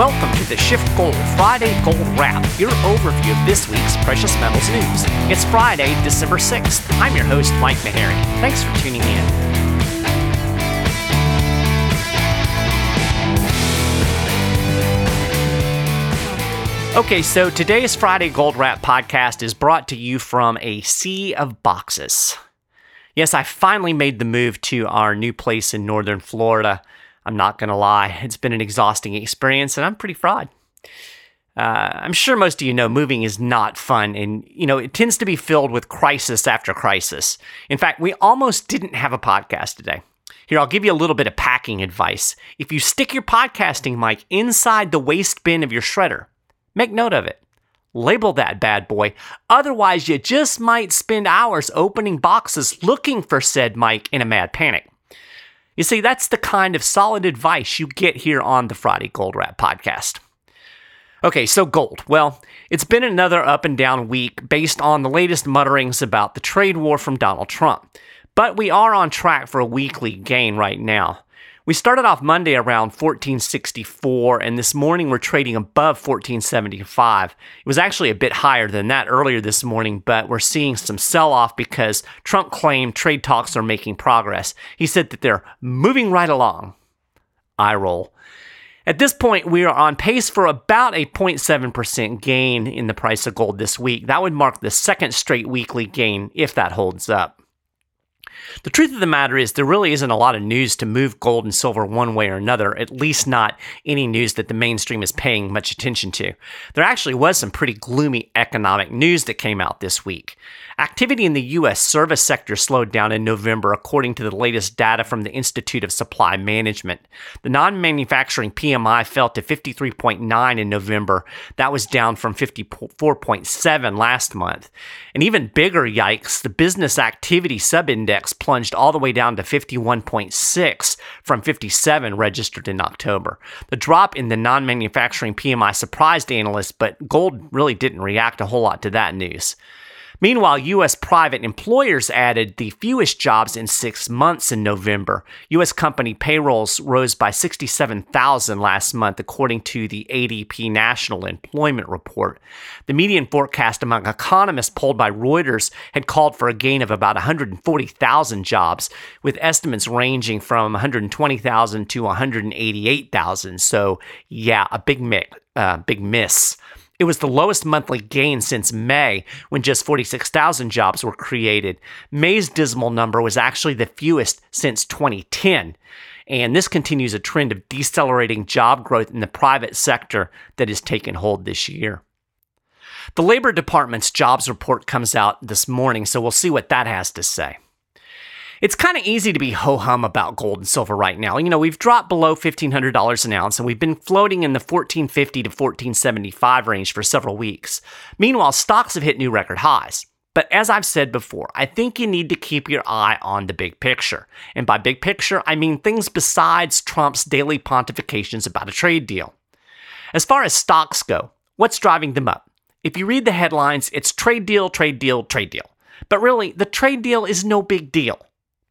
Welcome to the SchiffGold Friday Gold Wrap, your overview of this week's precious metals news. It's Friday, December 6th. I'm your host, Mike Maharrey. Thanks for tuning in. Okay, so today's Friday Gold Wrap podcast is brought to you from a sea of boxes. Yes, I finally made the move to our new place in northern Florida. I'm not going to lie, it's been an exhausting experience and I'm pretty fried. Uh, I'm sure most of you know moving is not fun and, you know, it tends to be filled with crisis after crisis. In fact, we almost didn't have a podcast today. Here, I'll give you a little bit of packing advice. If you stick your podcasting mic inside the waste bin of your shredder, make note of it. Label that bad boy. Otherwise, you just might spend hours opening boxes looking for said mic in a mad panic. You see, that's the kind of solid advice you get here on the Friday Gold Wrap podcast. Okay, so gold. Well, it's been another up and down week based on the latest mutterings about the trade war from Donald Trump. But we are on track for a weekly gain right now. We started off Monday around 1464, and this morning we're trading above 1475. It was actually a bit higher than that earlier this morning, but we're seeing some sell off because Trump claimed trade talks are making progress. He said that they're moving right along. Eye roll. At this point, we are on pace for about a 0.7% gain in the price of gold this week. That would mark the second straight weekly gain if that holds up. The truth of the matter is, there really isn't a lot of news to move gold and silver one way or another, at least not any news that the mainstream is paying much attention to. There actually was some pretty gloomy economic news that came out this week. Activity in the U.S. service sector slowed down in November, according to the latest data from the Institute of Supply Management. The non manufacturing PMI fell to 53.9 in November. That was down from 54.7 last month. And even bigger yikes, the business activity subindex plunged all the way down to 51.6 from 57 registered in October. The drop in the non manufacturing PMI surprised analysts, but gold really didn't react a whole lot to that news. Meanwhile, U.S. private employers added the fewest jobs in six months in November. U.S. company payrolls rose by 67,000 last month, according to the ADP National Employment Report. The median forecast among economists polled by Reuters had called for a gain of about 140,000 jobs, with estimates ranging from 120,000 to 188,000. So, yeah, a big, mi- uh, big miss. It was the lowest monthly gain since May, when just 46,000 jobs were created. May's dismal number was actually the fewest since 2010. And this continues a trend of decelerating job growth in the private sector that has taken hold this year. The Labor Department's jobs report comes out this morning, so we'll see what that has to say. It's kind of easy to be ho hum about gold and silver right now. You know, we've dropped below $1,500 an ounce and we've been floating in the 1450 to 1475 range for several weeks. Meanwhile, stocks have hit new record highs. But as I've said before, I think you need to keep your eye on the big picture. And by big picture, I mean things besides Trump's daily pontifications about a trade deal. As far as stocks go, what's driving them up? If you read the headlines, it's trade deal, trade deal, trade deal. But really, the trade deal is no big deal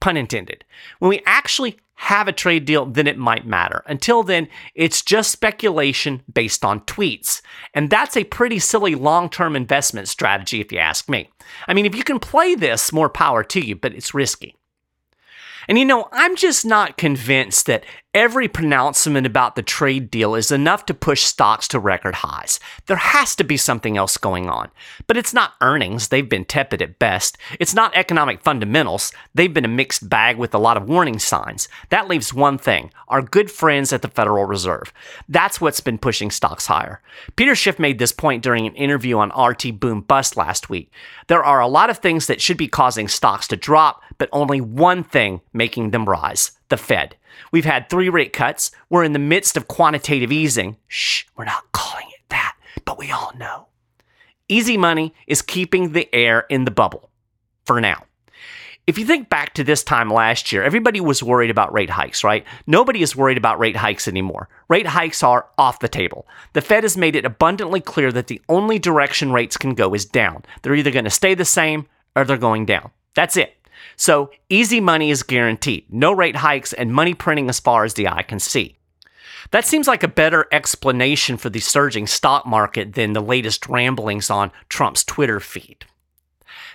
pun intended. When we actually have a trade deal, then it might matter. Until then, it's just speculation based on tweets. And that's a pretty silly long term investment strategy, if you ask me. I mean, if you can play this, more power to you, but it's risky. And you know, I'm just not convinced that every pronouncement about the trade deal is enough to push stocks to record highs. There has to be something else going on. But it's not earnings, they've been tepid at best. It's not economic fundamentals, they've been a mixed bag with a lot of warning signs. That leaves one thing our good friends at the Federal Reserve. That's what's been pushing stocks higher. Peter Schiff made this point during an interview on RT Boom Bust last week. There are a lot of things that should be causing stocks to drop, but only one thing making them rise the Fed. We've had three rate cuts. We're in the midst of quantitative easing. Shh, we're not calling it that, but we all know. Easy money is keeping the air in the bubble for now. If you think back to this time last year, everybody was worried about rate hikes, right? Nobody is worried about rate hikes anymore. Rate hikes are off the table. The Fed has made it abundantly clear that the only direction rates can go is down. They're either going to stay the same or they're going down. That's it. So easy money is guaranteed, no rate hikes, and money printing as far as the eye can see. That seems like a better explanation for the surging stock market than the latest ramblings on Trump's Twitter feed.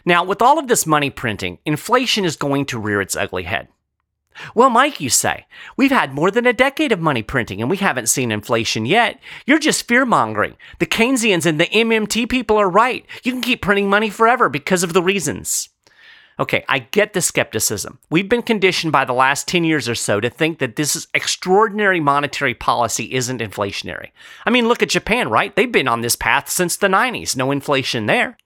Now, with all of this money printing, inflation is going to rear its ugly head. Well, Mike, you say, we've had more than a decade of money printing and we haven't seen inflation yet. You're just fear mongering. The Keynesians and the MMT people are right. You can keep printing money forever because of the reasons. Okay, I get the skepticism. We've been conditioned by the last 10 years or so to think that this extraordinary monetary policy isn't inflationary. I mean, look at Japan, right? They've been on this path since the 90s. No inflation there.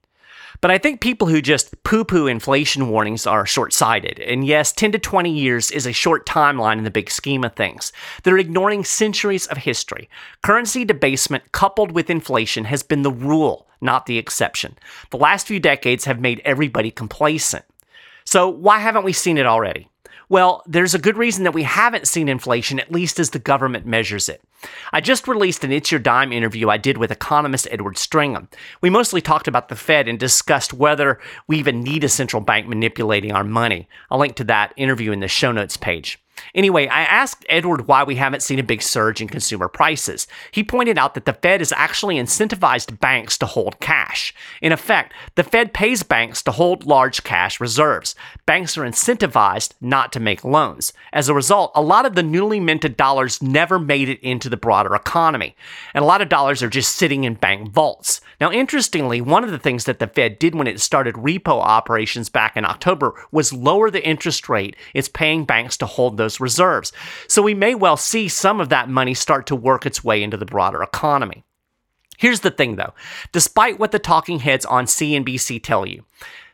But I think people who just poo poo inflation warnings are short sighted. And yes, 10 to 20 years is a short timeline in the big scheme of things. They're ignoring centuries of history. Currency debasement coupled with inflation has been the rule, not the exception. The last few decades have made everybody complacent. So, why haven't we seen it already? Well, there's a good reason that we haven't seen inflation, at least as the government measures it. I just released an It's Your Dime interview I did with economist Edward Stringham. We mostly talked about the Fed and discussed whether we even need a central bank manipulating our money. I'll link to that interview in the show notes page. Anyway, I asked Edward why we haven't seen a big surge in consumer prices. He pointed out that the Fed has actually incentivized banks to hold cash. In effect, the Fed pays banks to hold large cash reserves. Banks are incentivized not to make loans. As a result, a lot of the newly minted dollars never made it into the broader economy, and a lot of dollars are just sitting in bank vaults. Now, interestingly, one of the things that the Fed did when it started repo operations back in October was lower the interest rate it's paying banks to hold those reserves. So we may well see some of that money start to work its way into the broader economy. Here's the thing though despite what the talking heads on CNBC tell you,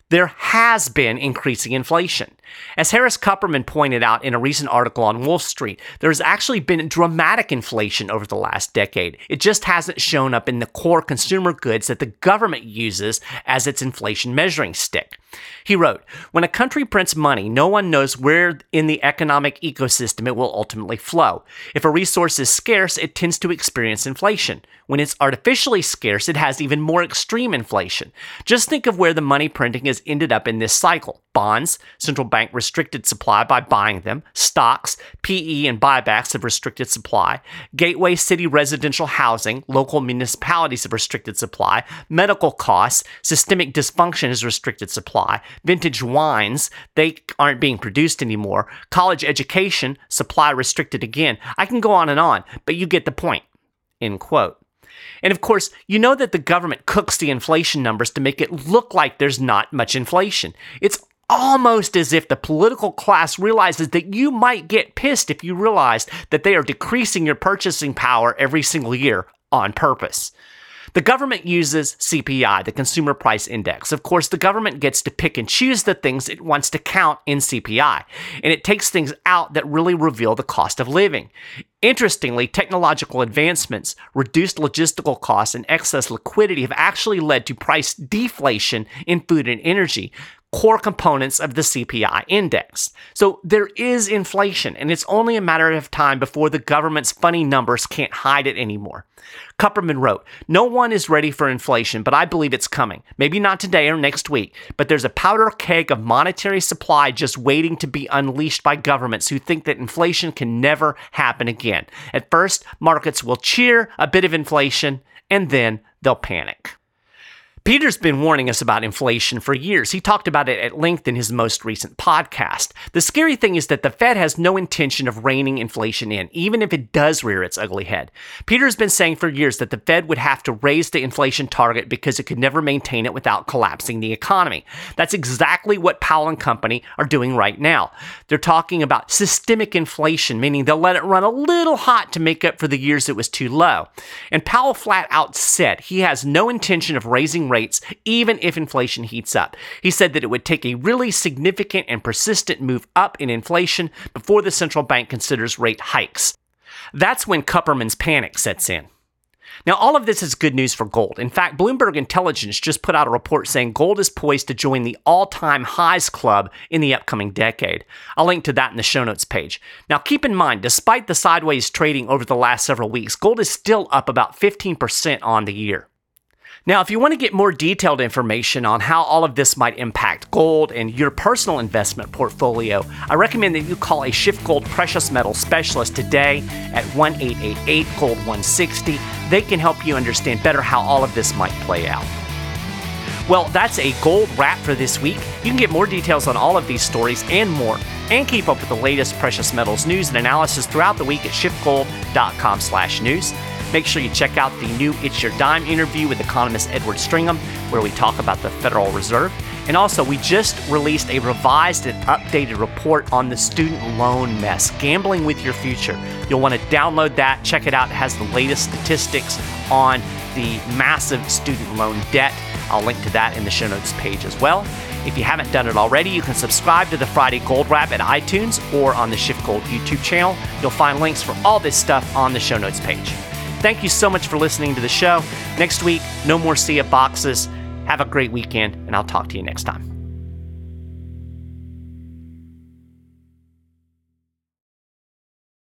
there has been increasing inflation. As Harris Kupperman pointed out in a recent article on Wolf Street, there has actually been dramatic inflation over the last decade. It just hasn't shown up in the core consumer goods that the government uses as its inflation measuring stick. He wrote, When a country prints money, no one knows where in the economic ecosystem it will ultimately flow. If a resource is scarce, it tends to experience inflation. When it's artificially scarce, it has even more extreme inflation. Just think of where the money printing has ended up in this cycle bonds, central bank restricted supply by buying them, stocks, PE and buybacks have restricted supply, gateway city residential housing, local municipalities have restricted supply, medical costs, systemic dysfunction has restricted supply, vintage wines, they aren't being produced anymore, college education, supply restricted again. I can go on and on, but you get the point. End quote. And of course, you know that the government cooks the inflation numbers to make it look like there's not much inflation. It's almost as if the political class realizes that you might get pissed if you realized that they are decreasing your purchasing power every single year on purpose. The government uses CPI, the Consumer Price Index. Of course, the government gets to pick and choose the things it wants to count in CPI, and it takes things out that really reveal the cost of living. Interestingly, technological advancements, reduced logistical costs, and excess liquidity have actually led to price deflation in food and energy, core components of the CPI index. So there is inflation, and it's only a matter of time before the government's funny numbers can't hide it anymore. Kupperman wrote, No one is ready for inflation, but I believe it's coming. Maybe not today or next week, but there's a powder keg of monetary supply just waiting to be unleashed by governments who think that inflation can never happen again. At first, markets will cheer a bit of inflation, and then they'll panic. Peter's been warning us about inflation for years. He talked about it at length in his most recent podcast. The scary thing is that the Fed has no intention of reining inflation in, even if it does rear its ugly head. Peter's been saying for years that the Fed would have to raise the inflation target because it could never maintain it without collapsing the economy. That's exactly what Powell and company are doing right now. They're talking about systemic inflation, meaning they'll let it run a little hot to make up for the years it was too low. And Powell flat out said he has no intention of raising rates even if inflation heats up. He said that it would take a really significant and persistent move up in inflation before the central bank considers rate hikes. That's when Kupperman's panic sets in. Now, all of this is good news for gold. In fact, Bloomberg Intelligence just put out a report saying gold is poised to join the all time highs club in the upcoming decade. I'll link to that in the show notes page. Now, keep in mind, despite the sideways trading over the last several weeks, gold is still up about 15% on the year. Now, if you want to get more detailed information on how all of this might impact gold and your personal investment portfolio, I recommend that you call a SchiffGold precious metal specialist today at 1 888 Gold 160. They can help you understand better how all of this might play out. Well, that's a gold wrap for this week. You can get more details on all of these stories and more, and keep up with the latest precious metals news and analysis throughout the week at schiffgold.com/news. Make sure you check out the new It's Your Dime interview with economist Edward Stringham, where we talk about the Federal Reserve. And also, we just released a revised and updated report on the student loan mess, gambling with your future. You'll want to download that, check it out. It has the latest statistics on the massive student loan debt. I'll link to that in the show notes page as well. If you haven't done it already, you can subscribe to the Friday Gold Wrap at iTunes or on the SchiffGold YouTube channel. You'll find links for all this stuff on the show notes page. Thank you so much for listening to the show. Next week, no more sea boxes. Have a great weekend, and I'll talk to you next time.